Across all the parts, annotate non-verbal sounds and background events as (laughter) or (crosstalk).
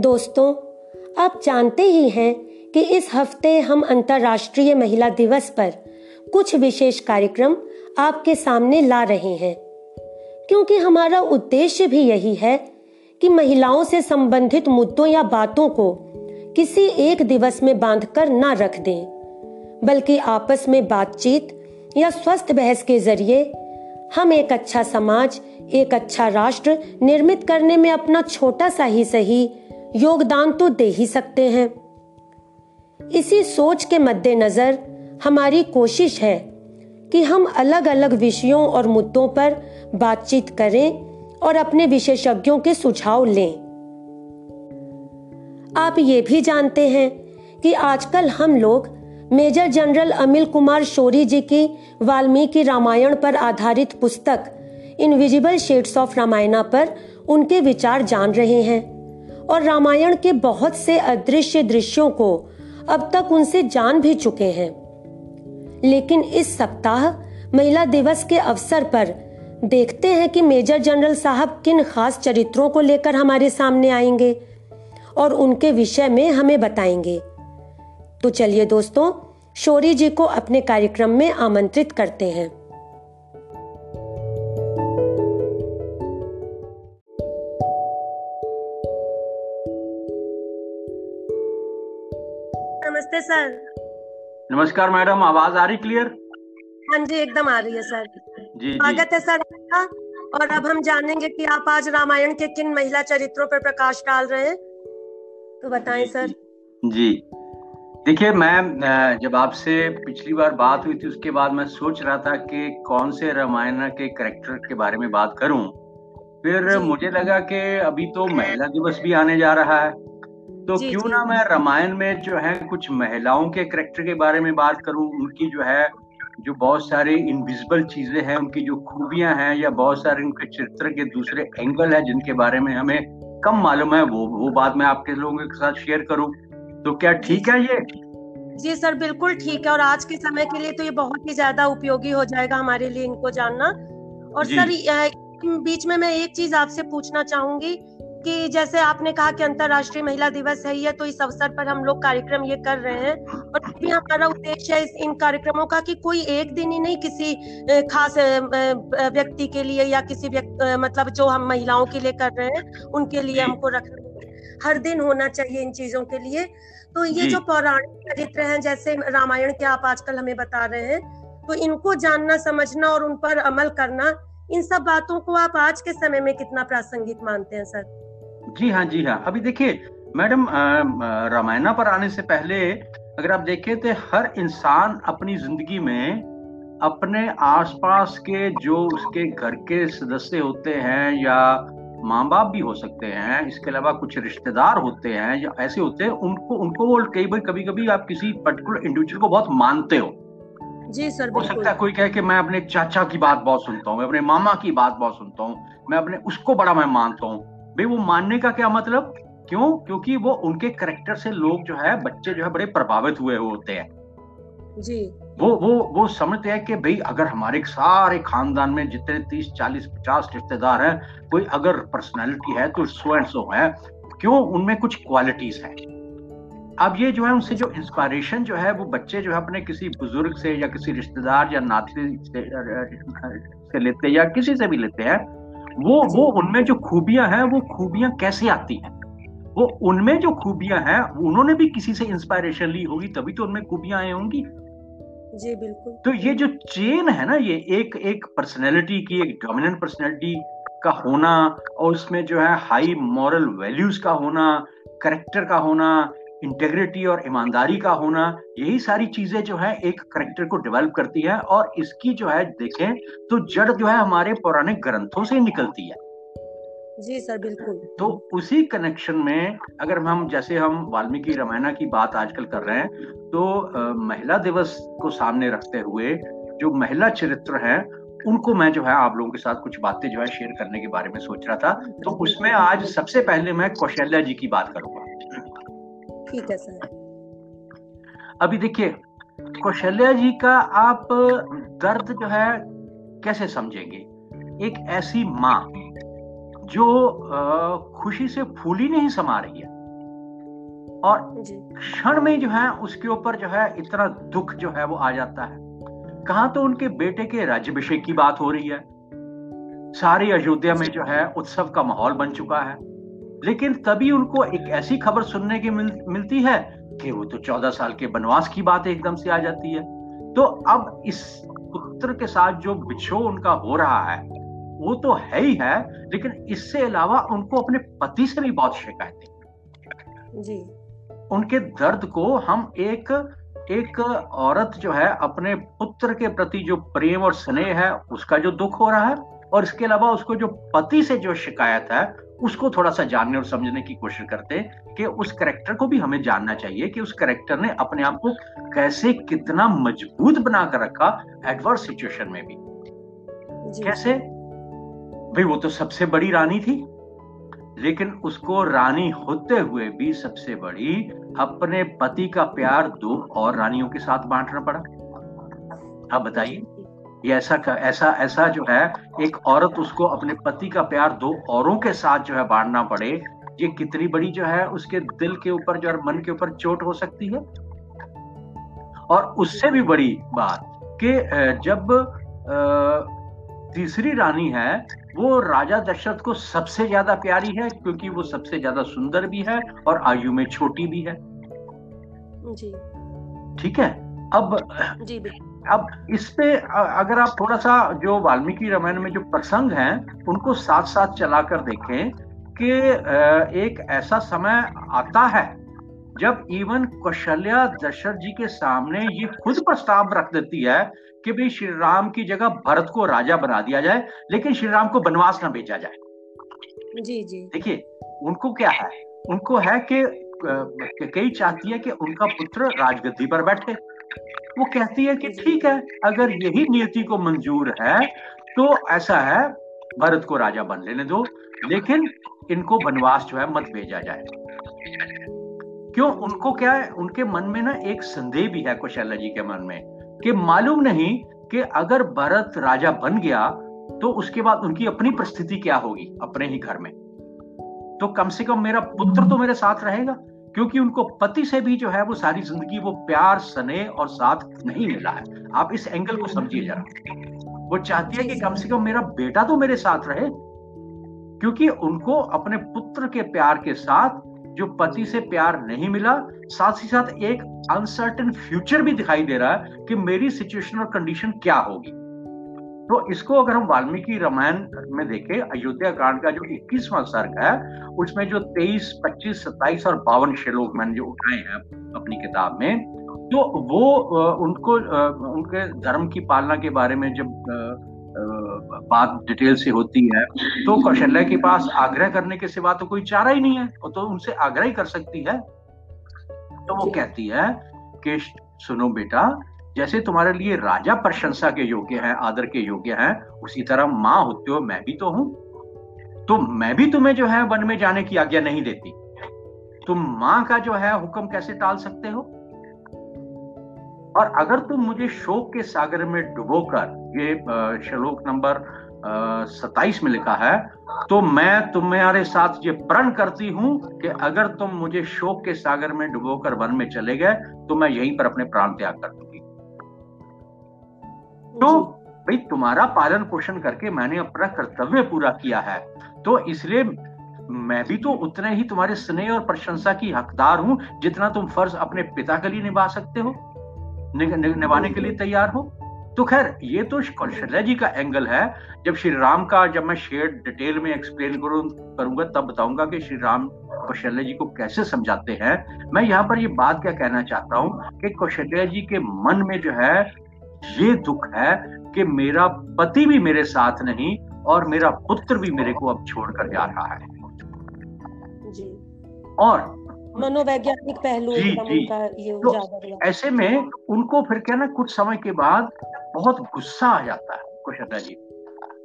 दोस्तों, आप जानते ही हैं कि इस हफ़्ते हम अंतर्राष्ट्रीय महिला दिवस पर कुछ विशेष कार्यक्रम आपके सामने ला रहे हैं। क्योंकि हमारा उद्देश्य भी यही है कि महिलाओं से संबंधित मुद्दों या बातों को किसी एक दिवस में बांधकर ना रख दें, बल्कि आपस में बातचीत या स्वस्थ बहस के ज़रिए हम एक अच्छा समाज, एक अच्छा राष्ट्र निर्मित करने में अपना छोटा सा ही सही योगदान तो दे ही सकते हैं। इसी सोच के मद्देनजर हमारी कोशिश है कि हम अलग अलग विषयों और मुद्दों पर बातचीत करें और अपने विशेषज्ञों के सुझाव लें। आप ये भी जानते हैं कि आजकल हम लोग मेजर जनरल अमिल कुमार शोरी जी की वाल्मीकि रामायण पर आधारित पुस्तक इनविजिबल शेड्स ऑफ़ रामायणा पर उनके विचार जान रहे हैं। और रामायण के बहुत से अदृश्य दृश्यों को अब तक उनसे जान भी चुके हैं। लेकिन इस सप्ताह महिला दिवस के अवसर पर देखते हैं कि मेजर जनरल साहब किन खास चरित्रों को लेकर हमारे सामने आएँगे और उनके विषय में हमें बताएँगे। तो चलिए दोस्तों, शोरी जी को अपने कार्यक्रम में आमंत्रित करते हैं। नमस्ते सर। नमस्कार मैडम। आवाज़ आ रही क्लियर हाँ जी एकदम आ रही है सर। जी स्वागत है सर आपका। और अब हम जानेंगे कि आप आज रामायण के किन महिला चरित्रों पर प्रकाश डाल रहे हैं। तो बताएँ सर। जी। देखिए मैं जब आपसे पिछली बार बात हुई थी उसके बाद मैं सोच रहा था कि कौन से रामायण के करेक्टर के बारे में बात करूँ। फिर मुझे लगा कि अभी तो (clears throat) महिला दिवस भी आने जा रहा है। तो क्यों ना मैं रामायण में जो है कुछ महिलाओं के करेक्टर के बारे में बात करूँ उनकी जो है जो बहुत सारी इनविजिबल चीज़ें हैं उनकी जो खूबियाँ हैं या बहुत सारे उनके चरित्र के दूसरे एंगल है जिनके बारे में हमें कम मालूम है वो वो बात मैं आपके लोगों के साथ शेयर करूँ। तो क्या ठीक है ये? जी सर बिल्कुल ठीक है और आज के समय के लिए तो ये बहुत ही ज़्यादा उपयोगी हो जाएगा हमारे लिए इनको जानना। और सर बीच में मैं एक चीज़ आपसे पूछना चाहूँगी कि जैसे आपने कहा कि अंतर्राष्ट्रीय महिला दिवस है ये तो इस अवसर पर हम लोग कार्यक्रम ये कर रहे हैं। और भी हमारा उद्देश्य है इस इन कार्यक्रमों का कि कोई एक दिन ही नहीं किसी खास व्यक्ति के लिए या किसी मतलब जो हम महिलाओं के लिए कर रहे हैं उनके लिए हमको रखना हर दिन होना चाहिए इन चीज़ों के लिए। तो ये जो पौराणिक चरित्र हैं जैसे रामायण के आप आजकल हमें बता रहे हैं तो इनको जानना समझना और उन पर अमल करना इन सब बातों को आप आज के समय में कितना प्रासंगिक मानते हैं सर? जी हाँ जी हाँ। अभी देखिए मैडम रामायणा पर आने से पहले अगर आप देखें तो हर इंसान अपनी ज़िंदगी में अपने आसपास के जो उसके घर के सदस्य होते हैं या माँ बाप भी हो सकते हैं इसके अलावा कुछ रिश्तेदार होते हैं या ऐसे होते हैं उनको उनको वो कई बार कभी कभी आप किसी पर्टिकुलर इंडिविजुअल को बहुत मानते हो। जी सर हो सकता है कोई कहे कि मैं अपने चाचा की बात बहुत सुनता हूँ मैं अपने मामा की बात बहुत सुनता हूँ मैं अपने उसको बड़ा मैं मानता हूँ। भाई वो मानने का क्या मतलब? क्यों? क्योंकि वो उनके करेक्टर से लोग जो है बच्चे जो है बड़े प्रभावित हुए होते हैं। जी। वो वो वो समझते हैं कि भाई अगर हमारे सारे खानदान में जितने तीस चालीस पचास रिश्तेदार हैं कोई अगर पर्सनैलिटी है तो सो एंड सो है। क्यों? उनमें कुछ क्वालिटीज है। अब ये जो है उनसे जो इंस्पायरेशन जो है वो बच्चे जो है अपने किसी बुज़ुर्ग से या किसी रिश्तेदार या नाती से, से लेते या किसी से भी लेते हैं वो वो उनमें जो खूबियाँ हैं वो खूबियाँ कैसे आती हैं? वो उनमें जो खूबियाँ हैं उन्होंने भी किसी से इंस्पायरेशन ली होगी तभी तो उनमें खूबियाँ आई होंगी। जी बिल्कुल। तो ये जो चेन है ना ये एक एक पर्सनैलिटी की एक डोमिनेंट पर्सनैलिटी का होना और उसमें जो है हाई मॉरल वैल्यूज़ का होना करेक्टर का होना इंटेग्रिटी और ईमानदारी का होना यही सारी चीज़ें जो है एक करेक्टर को डेवलप करती है और इसकी जो है देखें तो जड़ जो है हमारे पौराणिक ग्रंथों से निकलती है। जी सर बिल्कुल। तो उसी कनेक्शन में अगर हम जैसे हम वाल्मीकि रामायण की बात आजकल कर रहे हैं तो आ, महिला दिवस को सामने रखते हुए जो महिला चरित्र है उनको मैं जो है आप लोगों के साथ कुछ बातें जो है शेयर करने के बारे में सोच रहा था। तो उसमें आज सबसे पहले मैं कौशल्या जी की बात करूँगा। ठीक है सर। अभी देखिए कौशल्या जी का आप दर्द जो है कैसे समझेंगे? एक ऐसी माँ जो खुशी से फूली नहीं समा रही है। और क्षण में जो है उसके ऊपर जो है इतना दुख जो है वो आ जाता है। कहा तो उनके बेटे के राज्यभिषेक की बात हो रही है। सारी अयोध्या में जो है उत्सव का माहौल बन चुका है। लेकिन तभी उनको एक ऐसी खबर सुनने की मिल, मिलती है कि वो तो चौदह साल के वनवास की बात एकदम से आ जाती है। तो अब इस पुत्र के साथ जो बिछो उनका हो रहा है वो तो है ही है लेकिन इससे अलावा उनको अपने पति से भी बहुत शिकायतें जी। उनके दर्द को हम एक एक औरत जो है अपने पुत्र के प्रति जो प्रेम और स्नेह है उसका जो दुख हो रहा है और इसके अलावा उसको जो पति से जो शिकायत है उसको थोड़ा सा जानने और समझने की कोशिश करते कि उस करेक्टर को भी हमें जानना चाहिए कि उस करेक्टर ने अपने आप को कैसे कितना मज़बूत बनाकर रखा एडवर्स सिचुएशन में भी। कैसे? भाई वो तो सबसे बड़ी रानी थी लेकिन उसको रानी होते हुए भी सबसे बड़ी अपने पति का प्यार दो और रानियों के साथ बांटना पड़ा। आप बताइए। ये ऐसा ऐसा ऐसा जो है एक औरत उसको अपने पति का प्यार दो औरों के साथ जो है बांटना पड़े ये कितनी बड़ी जो है उसके दिल के ऊपर जो है मन के ऊपर चोट हो सकती है? और उससे भी बड़ी बात कि जब तीसरी रानी है वो राजा दशरथ को सबसे ज़्यादा प्यारी है क्योंकि वो सबसे ज़्यादा सुंदर भी है और आयु में छोटी भी है। जी। ठीक है? अब जी अब इस पे अगर आप थोड़ा सा जो वाल्मीकि रामायण में जो प्रसंग हैं उनको साथ साथ चलाकर देखें कि एक ऐसा समय आता है जब इवन कौशल्या दशरथ जी के सामने ये खुद प्रस्ताव रख देती है कि भाई श्री राम की जगह भरत को राजा बना दिया जाए लेकिन श्री राम को बनवास ना भेजा जाए। जी जी। देखिए उनको क्या है? उनको है कि कई चाहती है कि उनका पुत्र राजगद्दी पर बैठे। वो कहती है कि ठीक है, अगर यही नियति को मंजूर है तो ऐसा है, भरत को राजा बन लेने दो, लेकिन इनको वनवास जो है मत भेजा जाए। क्यों? उनको क्या है? उनके मन में ना एक संदेह भी है कौशल्या जी के मन में, कि मालूम नहीं कि अगर भरत राजा बन गया तो उसके बाद उनकी अपनी परिस्थिति क्या होगी अपने ही घर में? तो कम से कम मेरा पुत्र तो मेरे साथ रहेगा। क्योंकि उनको पति से भी जो है वो सारी ज़िंदगी वो प्यार, स्नेह और साथ नहीं मिला है। आप इस एंगल को समझिए जरा। वो चाहती है कि कम से कम मेरा बेटा तो मेरे साथ रहे, क्योंकि उनको अपने पुत्र के प्यार के साथ जो पति से प्यार नहीं मिला, साथ ही साथ एक अनसर्टन फ्यूचर भी दिखाई दे रहा है कि मेरी सिचुएशन और कंडीशन क्या होगी। तो इसको अगर हम वाल्मीकि रामायण में देखें अयोध्या कांड का जो इक्कीसवां सर्ग है उसमें जो तेईस पच्चीस सत्ताईस और बावन श्लोक मैंने जो उठाए हैं अपनी किताब में तो वो उनको उनके धर्म की पालना के बारे में जब बात डिटेल से होती है तो कौशल्या के पास आग्रह करने के सिवा तो कोई चारा ही नहीं है वो तो उनसे आग्रह ही कर सकती है। तो वो कहती है कि सुनो बेटा जैसे तुम्हारे लिए राजा प्रशंसा के योग्य है, आदर के योग्य है, उसी तरह माँ होते हो मैं भी तो हूँ। तो मैं भी तुम्हें जो है वन में जाने की आज्ञा नहीं देती। तुम माँ का जो है हुक्म कैसे टाल सकते हो? और अगर तुम मुझे शोक के सागर में डुबोकर, ये श्लोक नंबर सताइस में लिखा है तो मैं तुम्हारे साथ ये प्रण करती हूँ कि अगर तुम मुझे शोक के सागर में डुबोकर वन में चले गए तो मैं यहीं पर अपने प्राण त्याग कर दूँगी। तो भाई तुम्हारा पालन पोषण करके मैंने अपना कर्तव्य पूरा किया है। तो इसलिए मैं भी तो उतने ही तुम्हारे स्नेह और प्रशंसा की हकदार हूँ जितना तुम फ़र्ज़ अपने पिता के लिए निभा सकते हो निभाने के लिए तैयार हो। तो खैर ये तो कौशल्या जी का एंगल है। जब श्री राम का जब मैं शेयर डिटेल में एक्सप्लेन करूँ करूँगा तब बताऊँगा कि श्री राम कौशल्या जी को कैसे समझाते हैं। मैं यहाँ पर ये बात क्या कहना चाहता हूँ कि कौशल्या जी के मन में जो है ये दुख है कि मेरा पति भी मेरे साथ नहीं और मेरा पुत्र भी मेरे को अब छोड़कर जा रहा है। जी। और मनोवैज्ञानिक पहलू जी, जी, ये तो ऐसे में उनको फिर क्या ना कुछ समय के बाद बहुत गुस्सा आ जाता है कुशता जी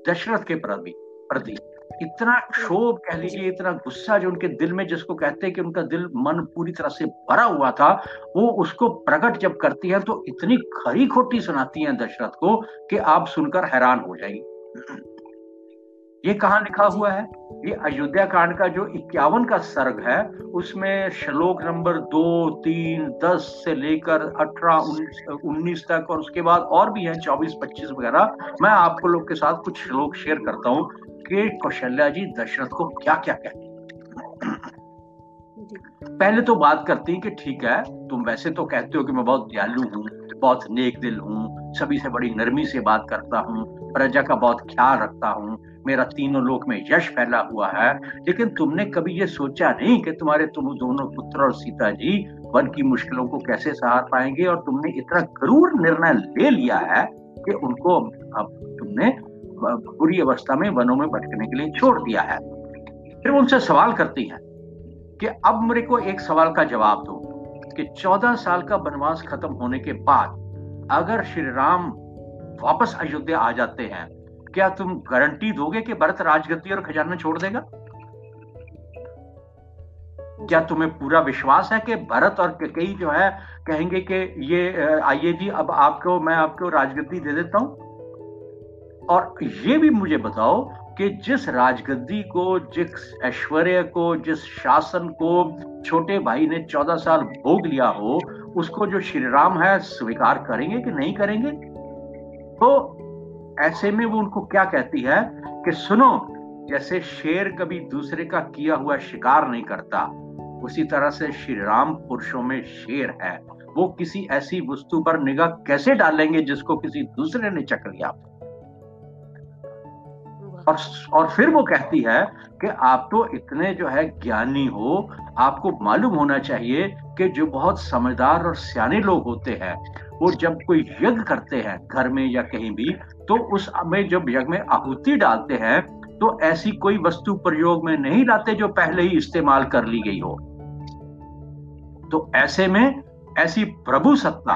दशरथ के प्रति प्रति। इतना क्षोभ कह लीजिए इतना गुस्सा जो उनके दिल में जिसको कहते हैं कि उनका दिल मन पूरी तरह से भरा हुआ था वो उसको प्रकट जब करती है तो इतनी खरी खोटी सुनाती हैं दशरथ को कि आप सुनकर हैरान हो जाएँगे (clears throat) ये कहा लिखा हुआ है? ये अयोध्या कांड का जो इक्यावन का सर्ग है उसमें श्लोक नंबर दो तीन दस से लेकर अठारह उन्नीस तक और उसके बाद और भी है चौबीस पच्चीस वगैरह। मैं आपको लोग के साथ कुछ श्लोक शेयर करता हूँ। कि कौशल्या जी दशरथ को क्या क्या कहते पहले तो बात करती कि ठीक है तुम वैसे तो कहते हो कि मैं बहुत दयालु हूँ बहुत नेक दिल हूँ सभी से बड़ी नरमी से बात करता हूँ प्रजा का बहुत ख्याल रखता हूँ मेरा तीनों लोक में यश फैला हुआ है लेकिन तुमने कभी ये सोचा नहीं कि तुम्हारे तुम दोनों पुत्र और सीता जी वन की मुश्किलों को कैसे सहार पाएँगे और तुमने इतना क्रूर निर्णय ले लिया है कि उनको अब तुमने बुरी अवस्था में वनों में भटकने के लिए छोड़ दिया है। फिर उनसे सवाल करती है कि अब मेरे को एक सवाल का जवाब दो कि चौदह साल का वनवास खत्म होने के बाद अगर श्री राम वापस अयोध्या आ जाते हैं, क्या तुम गारंटी दोगे कि भरत राजगद्दी और खजाना छोड़ देगा? क्या तुम्हें पूरा विश्वास है कि भरत और कई जो है कहेंगे कि ये आइए जी, अब आपको, मैं आपको राजगद्दी दे देता हूँ? और ये भी मुझे बताओ कि जिस राजगद्दी को, जिस ऐश्वर्य को, जिस शासन को छोटे भाई ने चौदह साल भोग लिया हो, उसको जो श्री राम है, स्वीकार करेंगे कि नहीं करेंगे? तो ऐसे में वो उनको क्या कहती है कि सुनो, जैसे शेर कभी दूसरे का किया हुआ शिकार नहीं करता, उसी तरह से श्री राम पुरुषों में शेर है। वो किसी ऐसी वस्तु पर निगाह कैसे डालेंगे जिसको किसी दूसरे ने चक लिया? और और फिर वो कहती है कि आप तो इतने जो है ज्ञानी हो, आपको मालूम होना चाहिए कि जो बहुत समझदार और सियाने लोग होते हैं, वो जब कोई यज्ञ करते हैं घर में या कहीं भी तो उस में जब यज्ञ में आहुति डालते हैं तो ऐसी कोई वस्तु प्रयोग में नहीं लाते जो पहले ही इस्तेमाल कर ली गई हो। तो ऐसे में ऐसी प्रभु सत्ता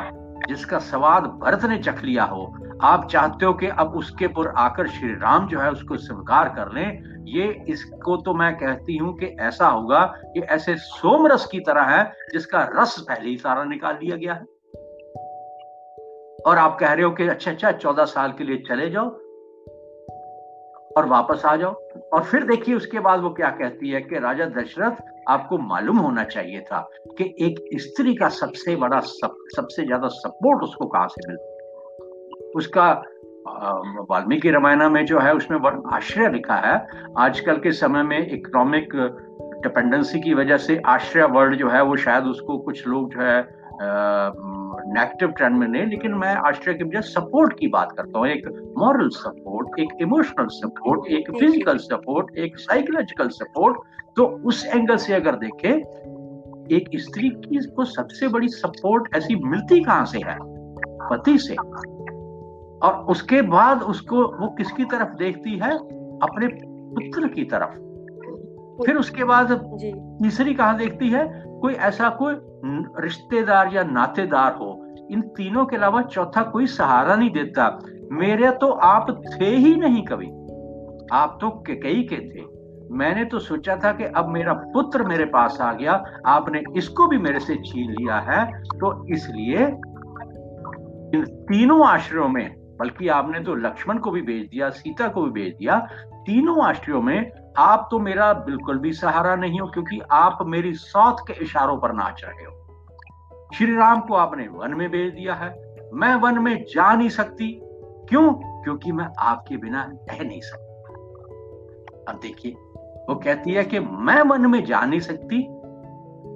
जिसका स्वाद भरत ने चख लिया हो। आप चाहते हो कि अब उसके पर आकर श्री राम जो है उसको स्वीकार कर लें? ये इसको तो मैं कहती हूँ कि ऐसा होगा कि ऐसे सोम रस की तरह है, जिसका रस पहले ही सारा निकाल लिया गया है। और आप कह रहे हो कि अच्छा अच्छा चौदह साल के लिए चले जाओ और वापस आ जाओ। और फिर देखिए उसके बाद वो क्या कहती है कि राजा दशरथ आपको मालूम होना चाहिए था कि एक स्त्री का सबसे बड़ा सब, सबसे ज़्यादा सपोर्ट उसको कहाँ से मिलता उसका वाल्मीकि रामायण में जो है उसमें आश्रय लिखा है। आजकल के समय में इकोनॉमिक डिपेंडेंसी की वजह से आश्रय वर्ड जो है वो शायद उसको कुछ लोग जो है नेगेटिव ट्रेंड में नहीं लेकिन मैं आश्रय की वजह सपोर्ट की बात करता हूँ। एक मॉरल सपोर्ट एक इमोशनल सपोर्ट एक फ़िज़िकल सपोर्ट एक साइकोलॉजिकल सपोर्ट तो उस एंगल से अगर देखें एक स्त्री की को सबसे बड़ी सपोर्ट ऐसी मिलती कहाँ से है? पति से। और उसके बाद उसको वो किसकी तरफ़ देखती है? अपने पुत्र की तरफ़। फिर उसके बाद तीसरी कहा देखती है? कोई ऐसा कोई रिश्तेदार या नातेदार हो, इन तीनों के अलावा चौथा कोई सहारा नहीं देता। मेरे तो आप थे ही नहीं कभी। आप तो कई के थे। मैंने तो सोचा था कि अब मेरा पुत्र मेरे पास आ गया, आपने इसको भी मेरे से छीन लिया है तो इसलिए इन तीनों आश्रयों में, बल्कि आपने तो लक्ष्मण को भी भेज दिया, सीता को भी भेज दिया, तीनों आश्रयों में आप तो मेरा बिल्कुल भी सहारा नहीं हो, क्योंकि आप मेरी सौत के इशारों पर नाच रहे हो। श्री राम को आपने वन में भेज दिया है। मैं वन में जा नहीं सकती। क्यों? क्योंकि मैं आपके बिना रह नहीं सकती। अब देखिए, वो कहती है कि मैं वन में जा नहीं सकती।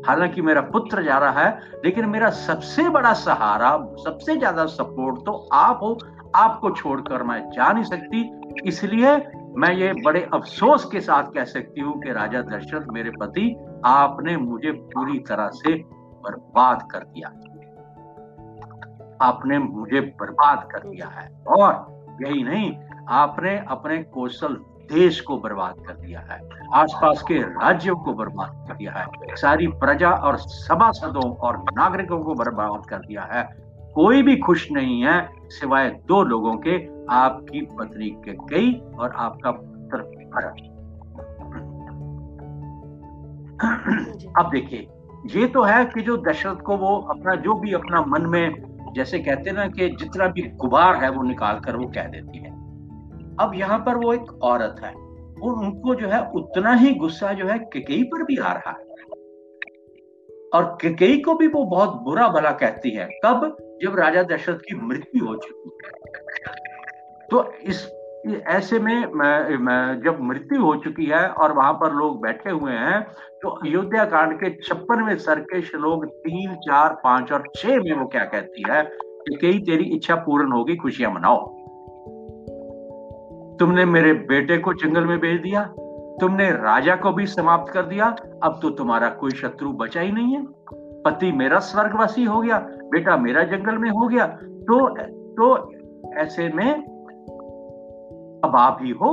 हालाँकि मेरा पुत्र जा रहा है, लेकिन मेरा सबसे बड़ा सहारा, सबसे ज़्यादा सपोर्ट तो आप हो। आपको छोड़कर मैं जा नहीं सकती। इसलिए मैं ये बड़े अफसोस के साथ कह सकती हूँ कि राजा दशरथ मेरे पति, आपने मुझे पूरी तरह से बर्बाद कर दिया आपने मुझे बर्बाद कर दिया है। और यही नहीं, आपने अपने कौशल देश को बर्बाद कर दिया है। आसपास के राज्यों को बर्बाद कर दिया है। सारी प्रजा और सभासदों और नागरिकों को बर्बाद कर दिया है। कोई भी खुश नहीं है सिवाय दो लोगों के आपकी पत्नी के कई और आपका पुत्र भरत अब देखिए, ये तो है कि जो दशरथ को वो अपना, जो भी अपना मन में जैसे कहते हैं ना कि जितना भी गुबार है वो निकाल कर वो कह देती है। अब यहाँ पर वो एक औरत है और उनको जो है उतना ही गुस्सा जो है केकई पर भी आ रहा है। और केकई को भी वो बहुत बुरा भला कहती है कब जब राजा दशरथ की मृत्यु हो चुकी है। तो इस ऐसे में जब मृत्यु हो चुकी है और वहाँ पर लोग बैठे हुए हैं तो अयोध्या कांड के छप्पनवे सर के श्लोक तीन, चार, पाँच और छह में वो क्या कहती है कि कई तेरी इच्छा पूर्ण होगी, खुशियाँ मनाओ। तुमने मेरे बेटे को जंगल में भेज दिया, तुमने राजा को भी समाप्त कर दिया, अब तो तुम्हारा कोई शत्रु बचा ही नहीं है। पति मेरा स्वर्गवासी हो गया, बेटा मेरा जंगल में हो गया। तो तो ऐसे में अब आप ही हो।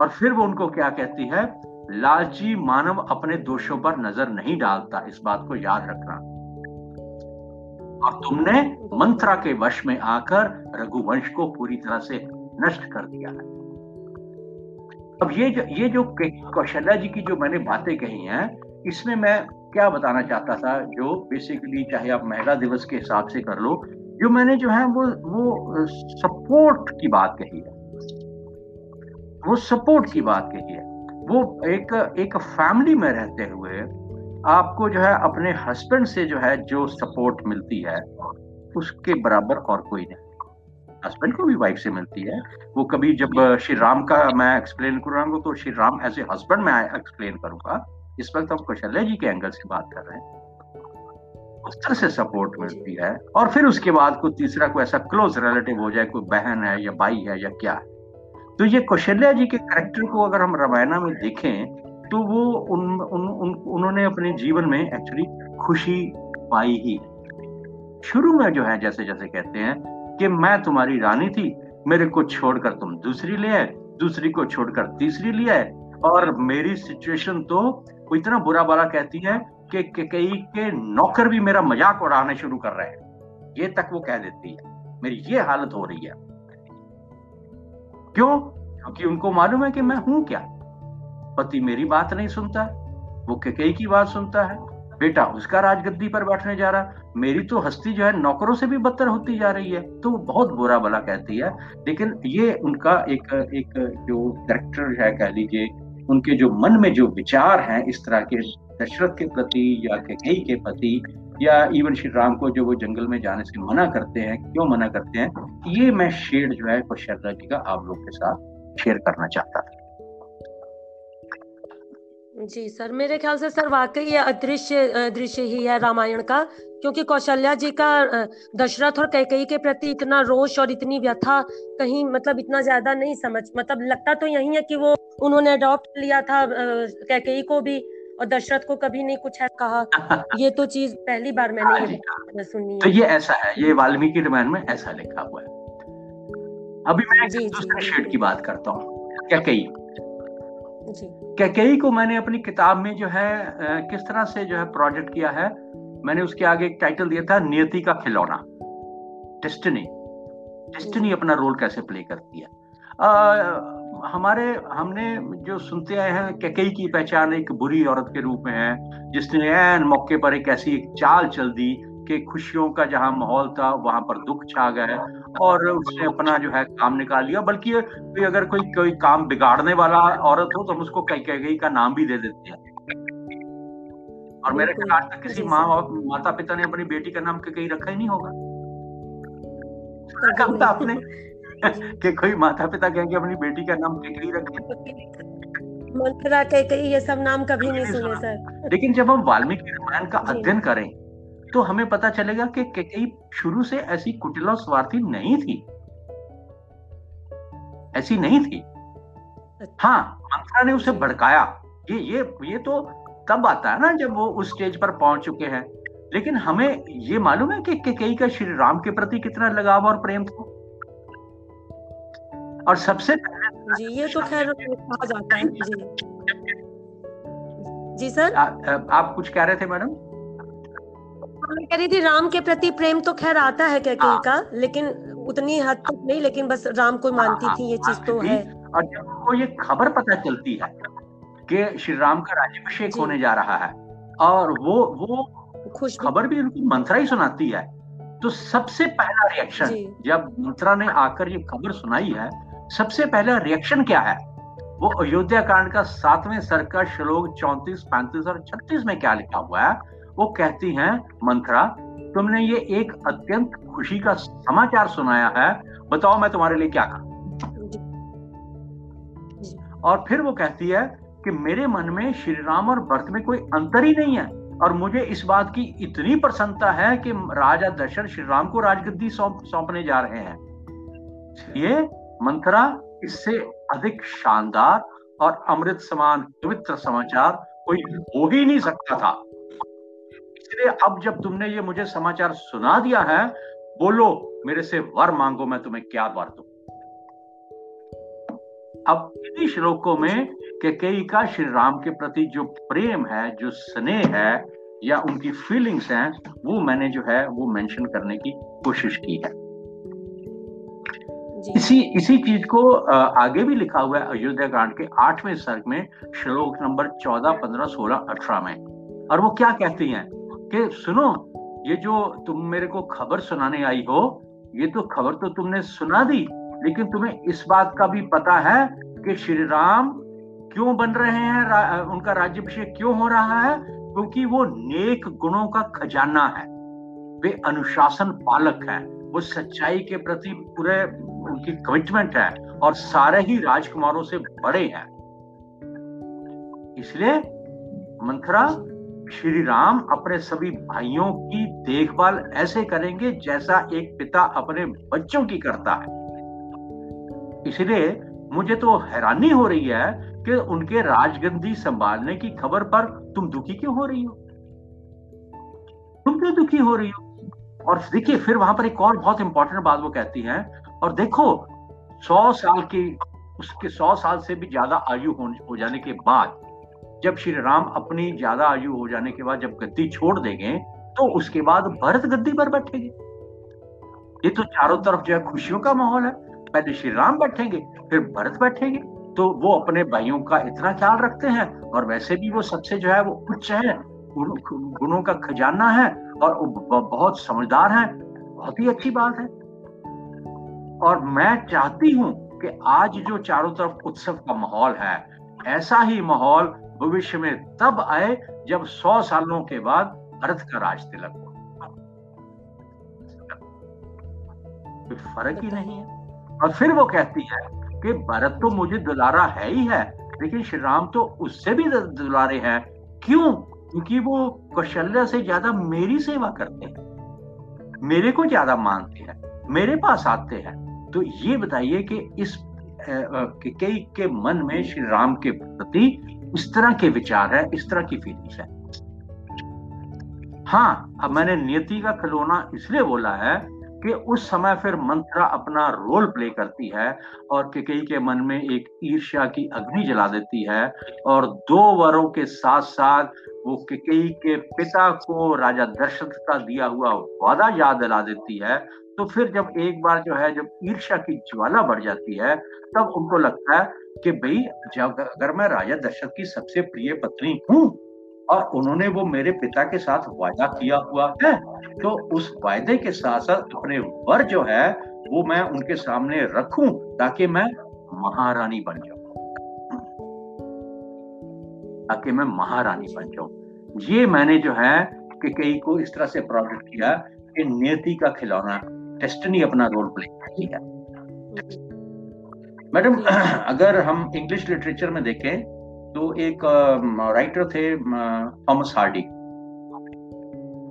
और फिर वो उनको क्या कहती है? लालची मानव अपने दोषों पर नज़र नहीं डालता, इस बात को याद रखना। और तुमने मंत्रा के वश में आकर रघुवंश को पूरी तरह से नष्ट कर दिया है। अब ये जो ये जो कौशल्या जी की जो मैंने बातें कही हैं, इसमें मैं क्या बताना चाहता था, जो बेसिकली चाहे आप महिला दिवस के हिसाब से कर लो, जो मैंने जो है वो वो सपोर्ट की बात कही है। वो सपोर्ट की बात कही है। वो एक एक फैमिली में रहते हुए आपको जो है अपने हस्बैंड से जो है जो सपोर्ट मिलती है, उसके बराबर और कोई नहीं। हस्बैंड को भी वाइफ से मिलती है। वो कभी जब श्री राम का मैं एक्सप्लेन करूँगा तो Shri Ram as a husband मैं एक्सप्लेन करूँगा। इस वक्त हम कौशल्या जी के एंगल से बात कर रहे हैं। उस तरह से सपोर्ट मिलती है। और फिर उसके बाद कोई तीसरा कोई ऐसा क्लोज रिलेटिव हो जाए, कोई बहन है या भाई है या क्या है। तो ये कौशल्या जी के करेक्टर को अगर हम रामायणा में देखें तो वो उन, उन, उन उन्होंने अपने जीवन में एक्चुअली खुशी पाई ही। शुरू में जो है जैसे जैसे कहते हैं कि मैं तुम्हारी रानी थी मेरे को छोड़कर तुम दूसरी ले आए दूसरी को छोड़कर तीसरी ले आए और मेरी सिचुएशन तो इतना बुरा बाला कहती है कि कई के नौकर भी मेरा मज़ाक उड़ाने शुरू कर रहे हैं। ये तक वो कह देती है। मेरी ये हालत हो रही है। क्यों? क्योंकि उनको मालूम है कि मैं हूँ क्या। पति मेरी बात नहीं सुनता, वो कई की बात सुनता है। बेटा, उसका राजगद्दी पर बैठने जा रहा, मेरी तो हस्ती जो है नौकरों से भी बदतर होती जा रही है तो वो बहुत बुरा भला कहती है। लेकिन ये उनका एक एक जो करेक्टर है, कह लीजिए, उनके जो मन में जो विचार हैं, इस तरह के दशरथ के प्रति या कई के प्रति या इवन श्री राम को जो वो जंगल में जाने से मना करते हैं, क्यों मना करते हैं, ये मैं शेड जो है शरदा जी का आप लोग के साथ शेयर करना चाहता था। जी, सर, मेरे ख्याल से सर, वाकई ये अदृश्य दृश्य ही है रामायण का, क्योंकि कौशल्या जी का दशरथ और कैकई के प्रति इतना रोष और इतनी व्यथा कहीं मतलब इतना ज़्यादा नहीं समझ मतलब लगता तो यही है कि वो उन्होंने अडॉप्ट लिया था कैकई को भी और दशरथ को कभी नहीं कुछ कहा ये तो चीज़ पहली बार मैंने हाँ ये सुनी तो ये ऐसा है ये वाल्मीकि रामायण में ऐसा लिखा हुआ है। अभी मैं दूसरे शेड की बात करता हूँ क्या कही कैकई को मैंने अपनी किताब में जो है किस तरह से जो है प्रोजेक्ट किया है मैंने उसके आगे एक टाइटल दिया था नियति का खिलौना। डेस्टिनी डेस्टिनी अपना रोल कैसे प्ले करती है। हमारे हमने जो सुनते आए हैं कैकई की पहचान एक बुरी औरत के रूप में है जिसने एन मौके पर एक ऐसी एक चाल चल दी कि खुशियों का जहाँ माहौल था वहाँ पर दुख छा गया और उसने अपना जो है काम निकाल लिया। बल्कि कोई अगर कोई कोई काम बिगाड़ने वाला औरत हो तो हम उसको कई कैकई का नाम भी दे देते हैं। और मेरे ख्याल आज तक किसी माँ और माता पिता ने अपनी बेटी का नाम कई रखा ही नहीं होगा। आपने? (laughs) कि कोई माता पिता कहेंगे अपनी बेटी का नाम टिकरी रखे मंत्रा के ये सब नाम कभी नहीं सुने सर। लेकिन जब हम वाल्मीकि रामायण का अध्ययन करें तो हमें पता चलेगा कि कई शुरू से ऐसी कुटिला स्वार्थी नहीं थी। ऐसी नहीं थी। अच्छा। हाँ मंत्रा ने उसे भड़काया। ये ये ये तो तब आता है ना जब वो उस स्टेज पर पहुँच चुके हैं। लेकिन हमें ये मालूम है कि कई का श्री राम के प्रति कितना लगाव और प्रेम था? और सबसे जी ये तो खैर कहा जाता है जी। जी सर? आ, आप कुछ कह रहे थे मैडम? मैं कह रही थी राम के प्रति प्रेम तो खैर आता है क्या कहीं का लेकिन उतनी हद तक नहीं लेकिन बस राम को मानती थी ये चीज़ तो है और जब उनको ये खबर पता चलती है कि श्री राम का राज्यभिषेक होने जा रहा है और वो वो खुश खबर भी उनकी मंत्रा ही सुनाती है तो सबसे पहला रिएक्शन जब मंत्रा ने आकर ये खबर सुनाई है सबसे पहला रिएक्शन क्या है? वो अयोध्या कांड का सातवें सर का श्लोक चौंतीस, पैंतीस और छत्तीस में क्या लिखा हुआ है? वो कहती हैं मंत्रा तुमने ये एक अत्यंत खुशी का समाचार सुनाया है। बताओ मैं तुम्हारे लिए क्या करूँ? और फिर वो कहती है कि मेरे मन में श्री राम और भरत में कोई अंतर ही नहीं है और मुझे इस बात की इतनी प्रसन्नता है कि राजा दशरथ श्री राम को राजगद्दी सौंपने जा रहे हैं। ये मंत्रा, इससे अधिक शानदार और अमृत समान पवित्र समाचार कोई हो ही नहीं सकता था। इसलिए अब जब तुमने ये मुझे समाचार सुना दिया है, बोलो, मेरे से वर मांगो, मैं तुम्हें क्या वर दू? अब इन्हीं श्लोकों में कई का श्री राम के प्रति जो प्रेम है, जो स्नेह है, या उनकी फीलिंग्स हैं, वो मैंने जो है, वो मेंशन करने की कोशिश की है। इसी इसी चीज़ को आगे भी लिखा हुआ है अयोध्या कांड के आठवें सर्ग में श्लोक नंबर चौदह पंद्रह सोलह अठारह में। और वो क्या कहती हैं? कि सुनो ये जो तुम मेरे को खबर सुनाने आई हो ये तो खबर तो तुमने सुना दी लेकिन तुम्हें इस बात का भी पता है कि श्री राम क्यों बन रहे हैं रा, उनका राज्यभिषेक क्यों हो रहा है? क्योंकि वो नेक गुणों का खजाना है। वे अनुशासन पालक है। वो सच्चाई के प्रति पूरे उनकी कमिटमेंट है और सारे ही राजकुमारों से बड़े हैं। इसलिए मंथरा श्री राम अपने सभी भाइयों की देखभाल ऐसे करेंगे जैसा एक पिता अपने बच्चों की करता है। इसलिए मुझे तो हैरानी हो रही है कि उनके राजगंदी संभालने की खबर पर तुम दुखी क्यों हो रही हो? तुम क्यों दुखी हो रही हो? और देखिए, फिर वहाँ पर एक और बहुत इंपॉर्टेंट बात वो कहती हैं और देखो सौ साल की उसके सौ साल से भी ज़्यादा आयु हो, जाने के बाद जब श्री राम अपनी ज़्यादा आयु हो जाने के बाद जब गद्दी छोड़ देंगे तो उसके बाद भरत गद्दी पर बैठेंगे। ये तो चारों तरफ़ जो है खुशियों का माहौल है। पहले श्री राम बैठेंगे फिर भरत बैठेंगे। तो वो अपने भाइयों का इतना ख्याल रखते हैं और वैसे भी वो सबसे जो है वो उच्च है गुणों का खजाना है और बहुत समझदार है। बहुत ही अच्छी बात है। और मैं चाहती हूँ कि आज जो चारों तरफ़ उत्सव का माहौल है, ऐसा ही माहौल भविष्य में तब आए जब सौ सालों के बाद भरत का राज तिलक हो। फ़र्क ही नहीं है। और फिर वो कहती है कि भरत तो मुझे दुलारा है ही है, लेकिन श्री राम तो उससे भी दुलारे हैं। क्यों? क्योंकि वो कौशल्या से ज़्यादा मेरी सेवा करते हैं। मेरे को ज़्यादा मानते हैं। मेरे पास आते हैं। तो ये बताइए कि इस कई के मन में श्री राम के प्रति इस तरह के विचार है, इस तरह की फीलिंग्स है? हाँ अब मैंने नियति का खिलौना इसलिए बोला है कि उस समय फिर मंत्रा अपना रोल प्ले करती है और कई के मन में एक ईर्ष्या की अग्नि जला देती है और दो वरों के साथ साथ वो कई के पिता को राजा दशरथ का दिया हुआ वादा याद दिला देती है तो फिर जब एक बार जो है, जब ईर्ष्या की ज्वाला बढ़ जाती है, तब उनको लगता है कि भाई जब अगर मैं राजा दशरथ की सबसे प्रिय पत्नी हूँ और उन्होंने वो मेरे पिता के साथ वायदा किया हुआ है तो उस वायदे के साथ साथ अपने वर जो है, वो मैं उनके सामने रखूँ ताकि मैं महारानी बन जाऊँ। ताकि मैं महारानी बन जाऊँ। ये मैंने जो है, कि कई को इस तरह से प्रोजेक्ट किया कि नियति का खिलौना डेस्टिनी अपना रोल प्ले करती है। मैडम (clears throat) अगर हम इंग्लिश लिटरेचर में देखें तो एक राइटर थे थॉमस हार्डी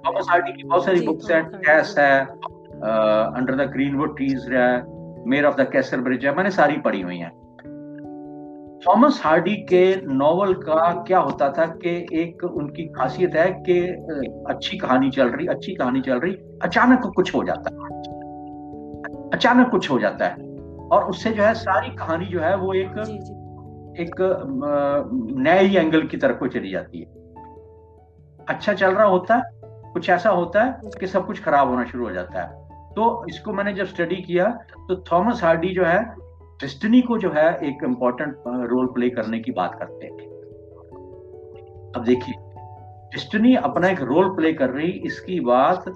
थॉमस हार्डी की बहुत सारी बुक्स हैं कैस है अंडर द ग्रीनवुड ट्रीज है mayor of the Casterbridge है मैंने सारी पढ़ी हुई हैं। थॉमस हार्डी के नॉवल का क्या होता था कि एक उनकी खासियत है कि अच्छी कहानी चल रही अच्छी कहानी चल रही अचानक कुछ हो जाता। है अचानक कुछ हो जाता है। और उससे जो है सारी कहानी जो है वो एक जी, जी. एक नए एंगल की तरफ़ को चली जाती है। अच्छा चल रहा होता है कुछ ऐसा होता है कि सब कुछ खराब होना शुरू हो जाता है। तो इसको मैंने जब स्टडी किया तो थॉमस हार्डी जो है डेस्टिनी को जो है एक इम्पोर्टेंट रोल प्ले करने की बात करते हैं। अब देखिए डेस्टिनी अपना एक रोल प्ले कर रही इसकी बात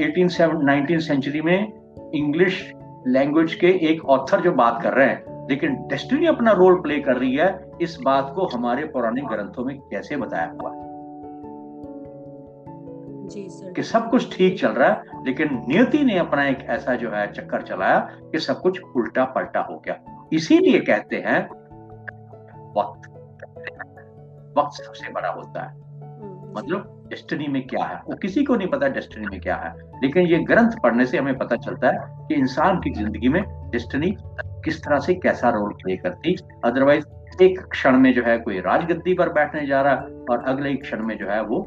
एटीन सेवन नाइनटीन सेंचुरी में इंग्लिश लैंग्वेज के एक ऑथर जो बात कर रहे हैं लेकिन डेस्टिनी अपना रोल प्ले कर रही है इस बात को हमारे पौराणिक ग्रंथों में कैसे बताया हुआ है? कि सब कुछ ठीक चल रहा है लेकिन नियति ने अपना एक ऐसा जो है चक्कर चलाया कि सब कुछ उल्टा पलटा हो गया। इसीलिए कहते हैं वक्त। वक्त सबसे बड़ा होता है। मतलब डेस्टिनी में क्या है? वो किसी को नहीं पता डेस्टिनी में क्या है। लेकिन ये ग्रंथ पढ़ने से हमें पता चलता है कि इंसान की ज़िंदगी में डेस्टिनी किस तरह से कैसा रोल प्ले करती। अदरवाइज़ एक क्षण में जो है कोई राजगद्दी पर बैठने जा रहा है और अगले ही क्षण में जो है वो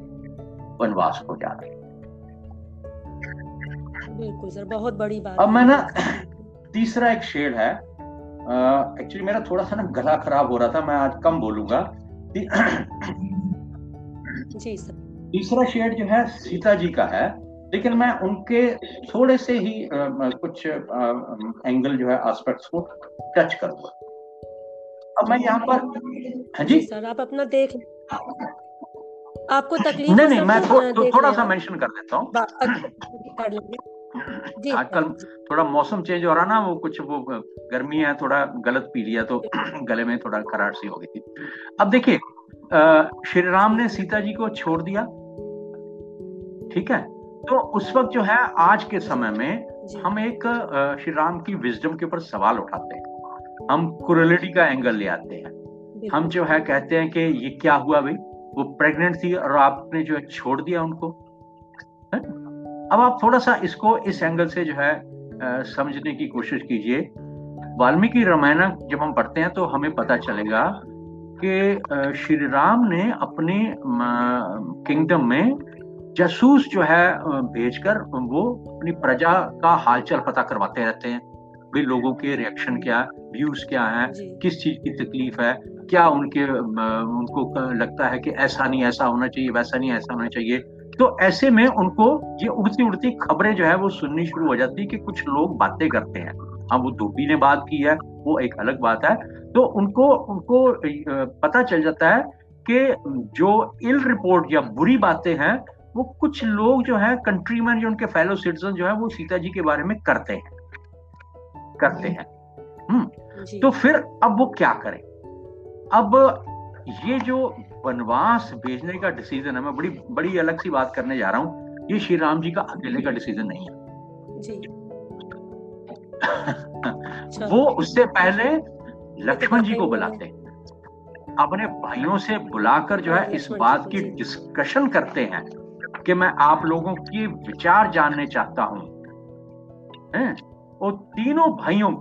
वनवास हो जा रहा है। बिल्कुल सर बहुत बड़ी बात अब मैं ना तीसरा एक शेड है। एक्चुअली मेरा थोड़ा सा ना गला खराब हो रहा था मैं आज कम बोलूँगा जी सर। तीसरा शेड जो है सीता जी का है लेकिन मैं उनके थोड़े से ही अ, कुछ एंगल जो है एस्पेक्ट्स को टच करूँगा। अब मैं यहाँ पर हाँ जी? सर आप अपना देख आपको तकलीफ़ नहीं नहीं मैं तो, थो, थो, थोड़ा सा। मेंशन कर देता हूँ। आजकल थोड़ा मौसम चेंज हो रहा ना वो कुछ वो गर्मी है थोड़ा गलत पी लिया तो (clears throat) गले में थोड़ा खराट सी हो गई थी। अब देखिए श्री राम ने सीता जी को छोड़ दिया। ठीक है? तो उस वक्त जो है आज के समय में हम एक श्री राम की विजडम के ऊपर सवाल उठाते हैं। हम कुरलिटी का एंगल ले आते हैं। हम जो है कहते हैं कि ये क्या हुआ भाई? वो प्रेग्नेंट थी और आपने जो है छोड़ दिया उनको। है? अब आप थोड़ा सा इसको इस एंगल से जो है अ, समझने की कोशिश कीजिए। वाल्मीकि रामायण जब हम पढ़ते हैं तो हमें पता चलेगा कि श्री राम ने अपने किंगडम में जासूस जो है भेजकर वो अपनी प्रजा का हालचाल पता करवाते रहते हैं। भाई लोगों के रिएक्शन क्या व्यूज़ क्या है किस चीज़ की तकलीफ़ है क्या उनके उनको लगता है कि ऐसा नहीं ऐसा होना चाहिए वैसा नहीं ऐसा होना चाहिए। तो ऐसे में उनको ये उड़ती उड़ती खबरें जो है वो सुननी शुरू हो जाती है कि कुछ लोग बातें करते हैं। हाँ वो धोबी ने बात की है वो एक अलग बात है। तो उनको उनको पता चल जाता है कि जो इल रिपोर्ट या बुरी बातें हैं वो कुछ लोग जो है कंट्रीमैन जो उनके फेलो सिटीजन जो है वो सीता जी के बारे में करते हैं। करते हैं। जी। तो फिर अब वो क्या करें? अब ये जो वनवास भेजने का डिसीज़न है मैं बड़ी बड़ी अलग सी बात करने जा रहा हूँ ये श्री राम जी का अकेले का डिसीज़न नहीं है। जी। वो उससे पहले लक्ष्मण जी को बुलाते हैं। अपने भाइयों से बुलाकर जो है इस बात की डिस्कशन करते हैं कि मैं आप लोगों की विचार जानने चाहता हूँ। हैं? और तीनों भाइयों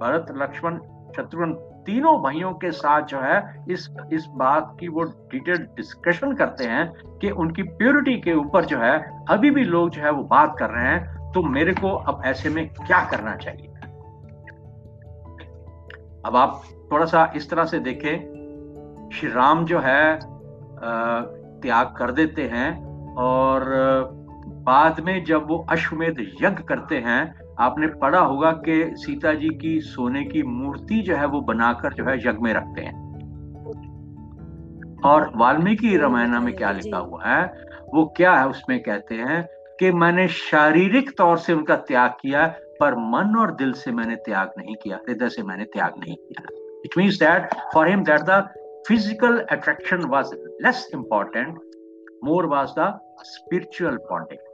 भरत लक्ष्मण शत्रुघ्न तीनों भाइयों के साथ जो है इस इस बात की वो डिटेल डिस्कशन करते हैं कि उनकी प्योरिटी के ऊपर जो है अभी भी लोग जो है वो बात कर रहे हैं। तो मेरे को अब ऐसे में क्या करना चाहिए? अब आप थोड़ा सा इस तरह से देखें। श्री राम जो है त्याग कर देते हैं और बाद में जब वो अश्वमेध यज्ञ करते हैं आपने पढ़ा होगा कि सीता जी की सोने की मूर्ति जो है वो बनाकर जो है यज्ञ में रखते हैं। और वाल्मीकि रामायण में क्या लिखा हुआ है वो क्या है उसमें कहते हैं कि मैंने शारीरिक तौर से उनका त्याग किया, पर मन और दिल से मैंने त्याग नहीं किया, हृदय से मैंने त्याग नहीं किया। It means that for him that the physical attraction was less important more was the spiritual bonding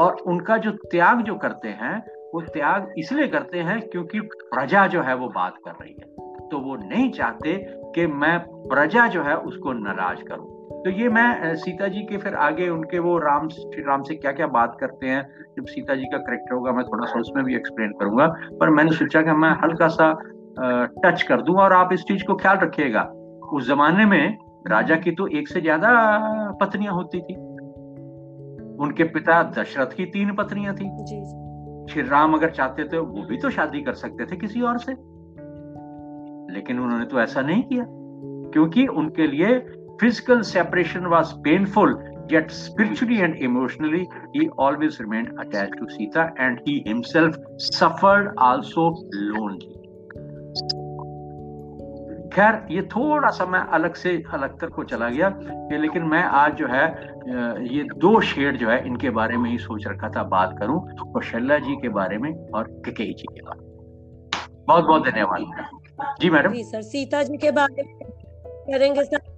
और उनका जो त्याग जो करते हैं, वो त्याग इसलिए करते हैं क्योंकि प्रजा जो है वो बात कर रही है। तो वो नहीं चाहते कि मैं प्रजा जो है उसको नाराज़ करूँ। तो ये मैं सीता जी के फिर आगे उनके वो राम श्री राम से क्या क्या बात करते हैं जब सीता जी का करेक्टर होगा मैं थोड़ा सा उसमें भी एक्सप्लेन करूँगा। पर मैंने सोचा कि मैं हल्का सा टच कर दूँ और आप इस चीज़ को ख्याल रखिएगा। उस जमाने में राजा की तो एक से ज़्यादा पत्नियाँ होती थी। उनके पिता दशरथ की तीन पत्नियाँ थी। श्री राम अगर चाहते थे वो भी तो शादी कर सकते थे किसी और से। लेकिन उन्होंने तो ऐसा नहीं किया क्योंकि उनके लिए physical separation was painful yet spiritually and emotionally he always remained attached to sita and he himself suffered also lonely खैर ये थोड़ा सा मैं अलग से अलग तक को चला गया ये लेकिन मैं आज जो है ये दो शेड जो है इनके बारे में ही सोच रखा था बात करूँ कौशल्या जी के बारे में और केकेई जी के बारे में बहुत बहुत धन्यवाद जी मैडम जी सर सीता जी के बारे में करेंगे सर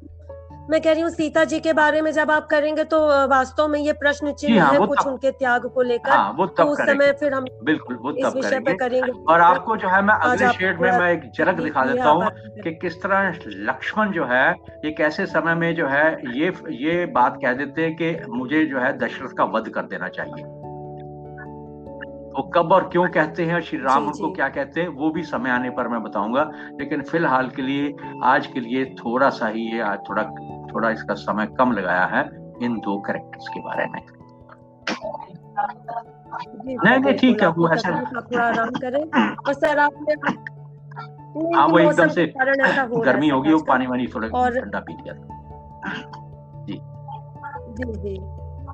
मैं कह रही हूँ सीता जी के बारे में जब आप करेंगे तो वास्तव में ये प्रश्न चिन्ह हाँ, है कुछ तब, उनके त्याग को लेकर। हाँ, वो तब तो उस समय फिर हम बिल्कुल वो तब विषय पे करेंगे। और आपको जो है मैं अगले शेड में मैं एक झलक दिखा देता हूँ कि किस तरह लक्ष्मण जो है एक ऐसे समय में जो है ये ये बात कह देते हैं कि मुझे जो है दशरथ का वध कर देना चाहिए। वो कब और क्यों कहते हैं श्री राम उनको क्या कहते हैं वो भी समय आने पर मैं बताऊँगा। लेकिन फ़िलहाल के लिए आज के लिए थोड़ा सा ही ये आज थोड़ा थोड़ा इसका समय कम लगाया है इन दो कैरेक्टर्स के बारे में। नहीं नहीं ठीक है वो ऐसा थोड़ा आराम करें। और सर आपने हाँ वो एकदम से गर्मी होगी वो पानी वानी थोड़ा ठंडा पी लिया जी। जी जी।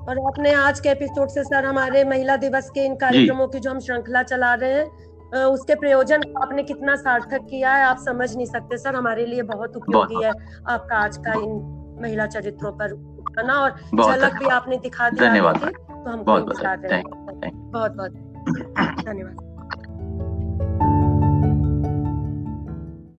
और आपने आज के एपिसोड से सर हमारे महिला दिवस के इन कार्यक्रमों की जो हम श्रृंखला चला रहे हैं उसके प्रयोजन को आपने कितना सार्थक किया है आप समझ नहीं सकते सर हमारे लिए बहुत उपयोगी है आपका आज का इन महिला चरित्रों पर बना और झलक भी आपने दिखा दिया धन्यवाद तो हम बहुत बहुत बहुत धन्यवाद।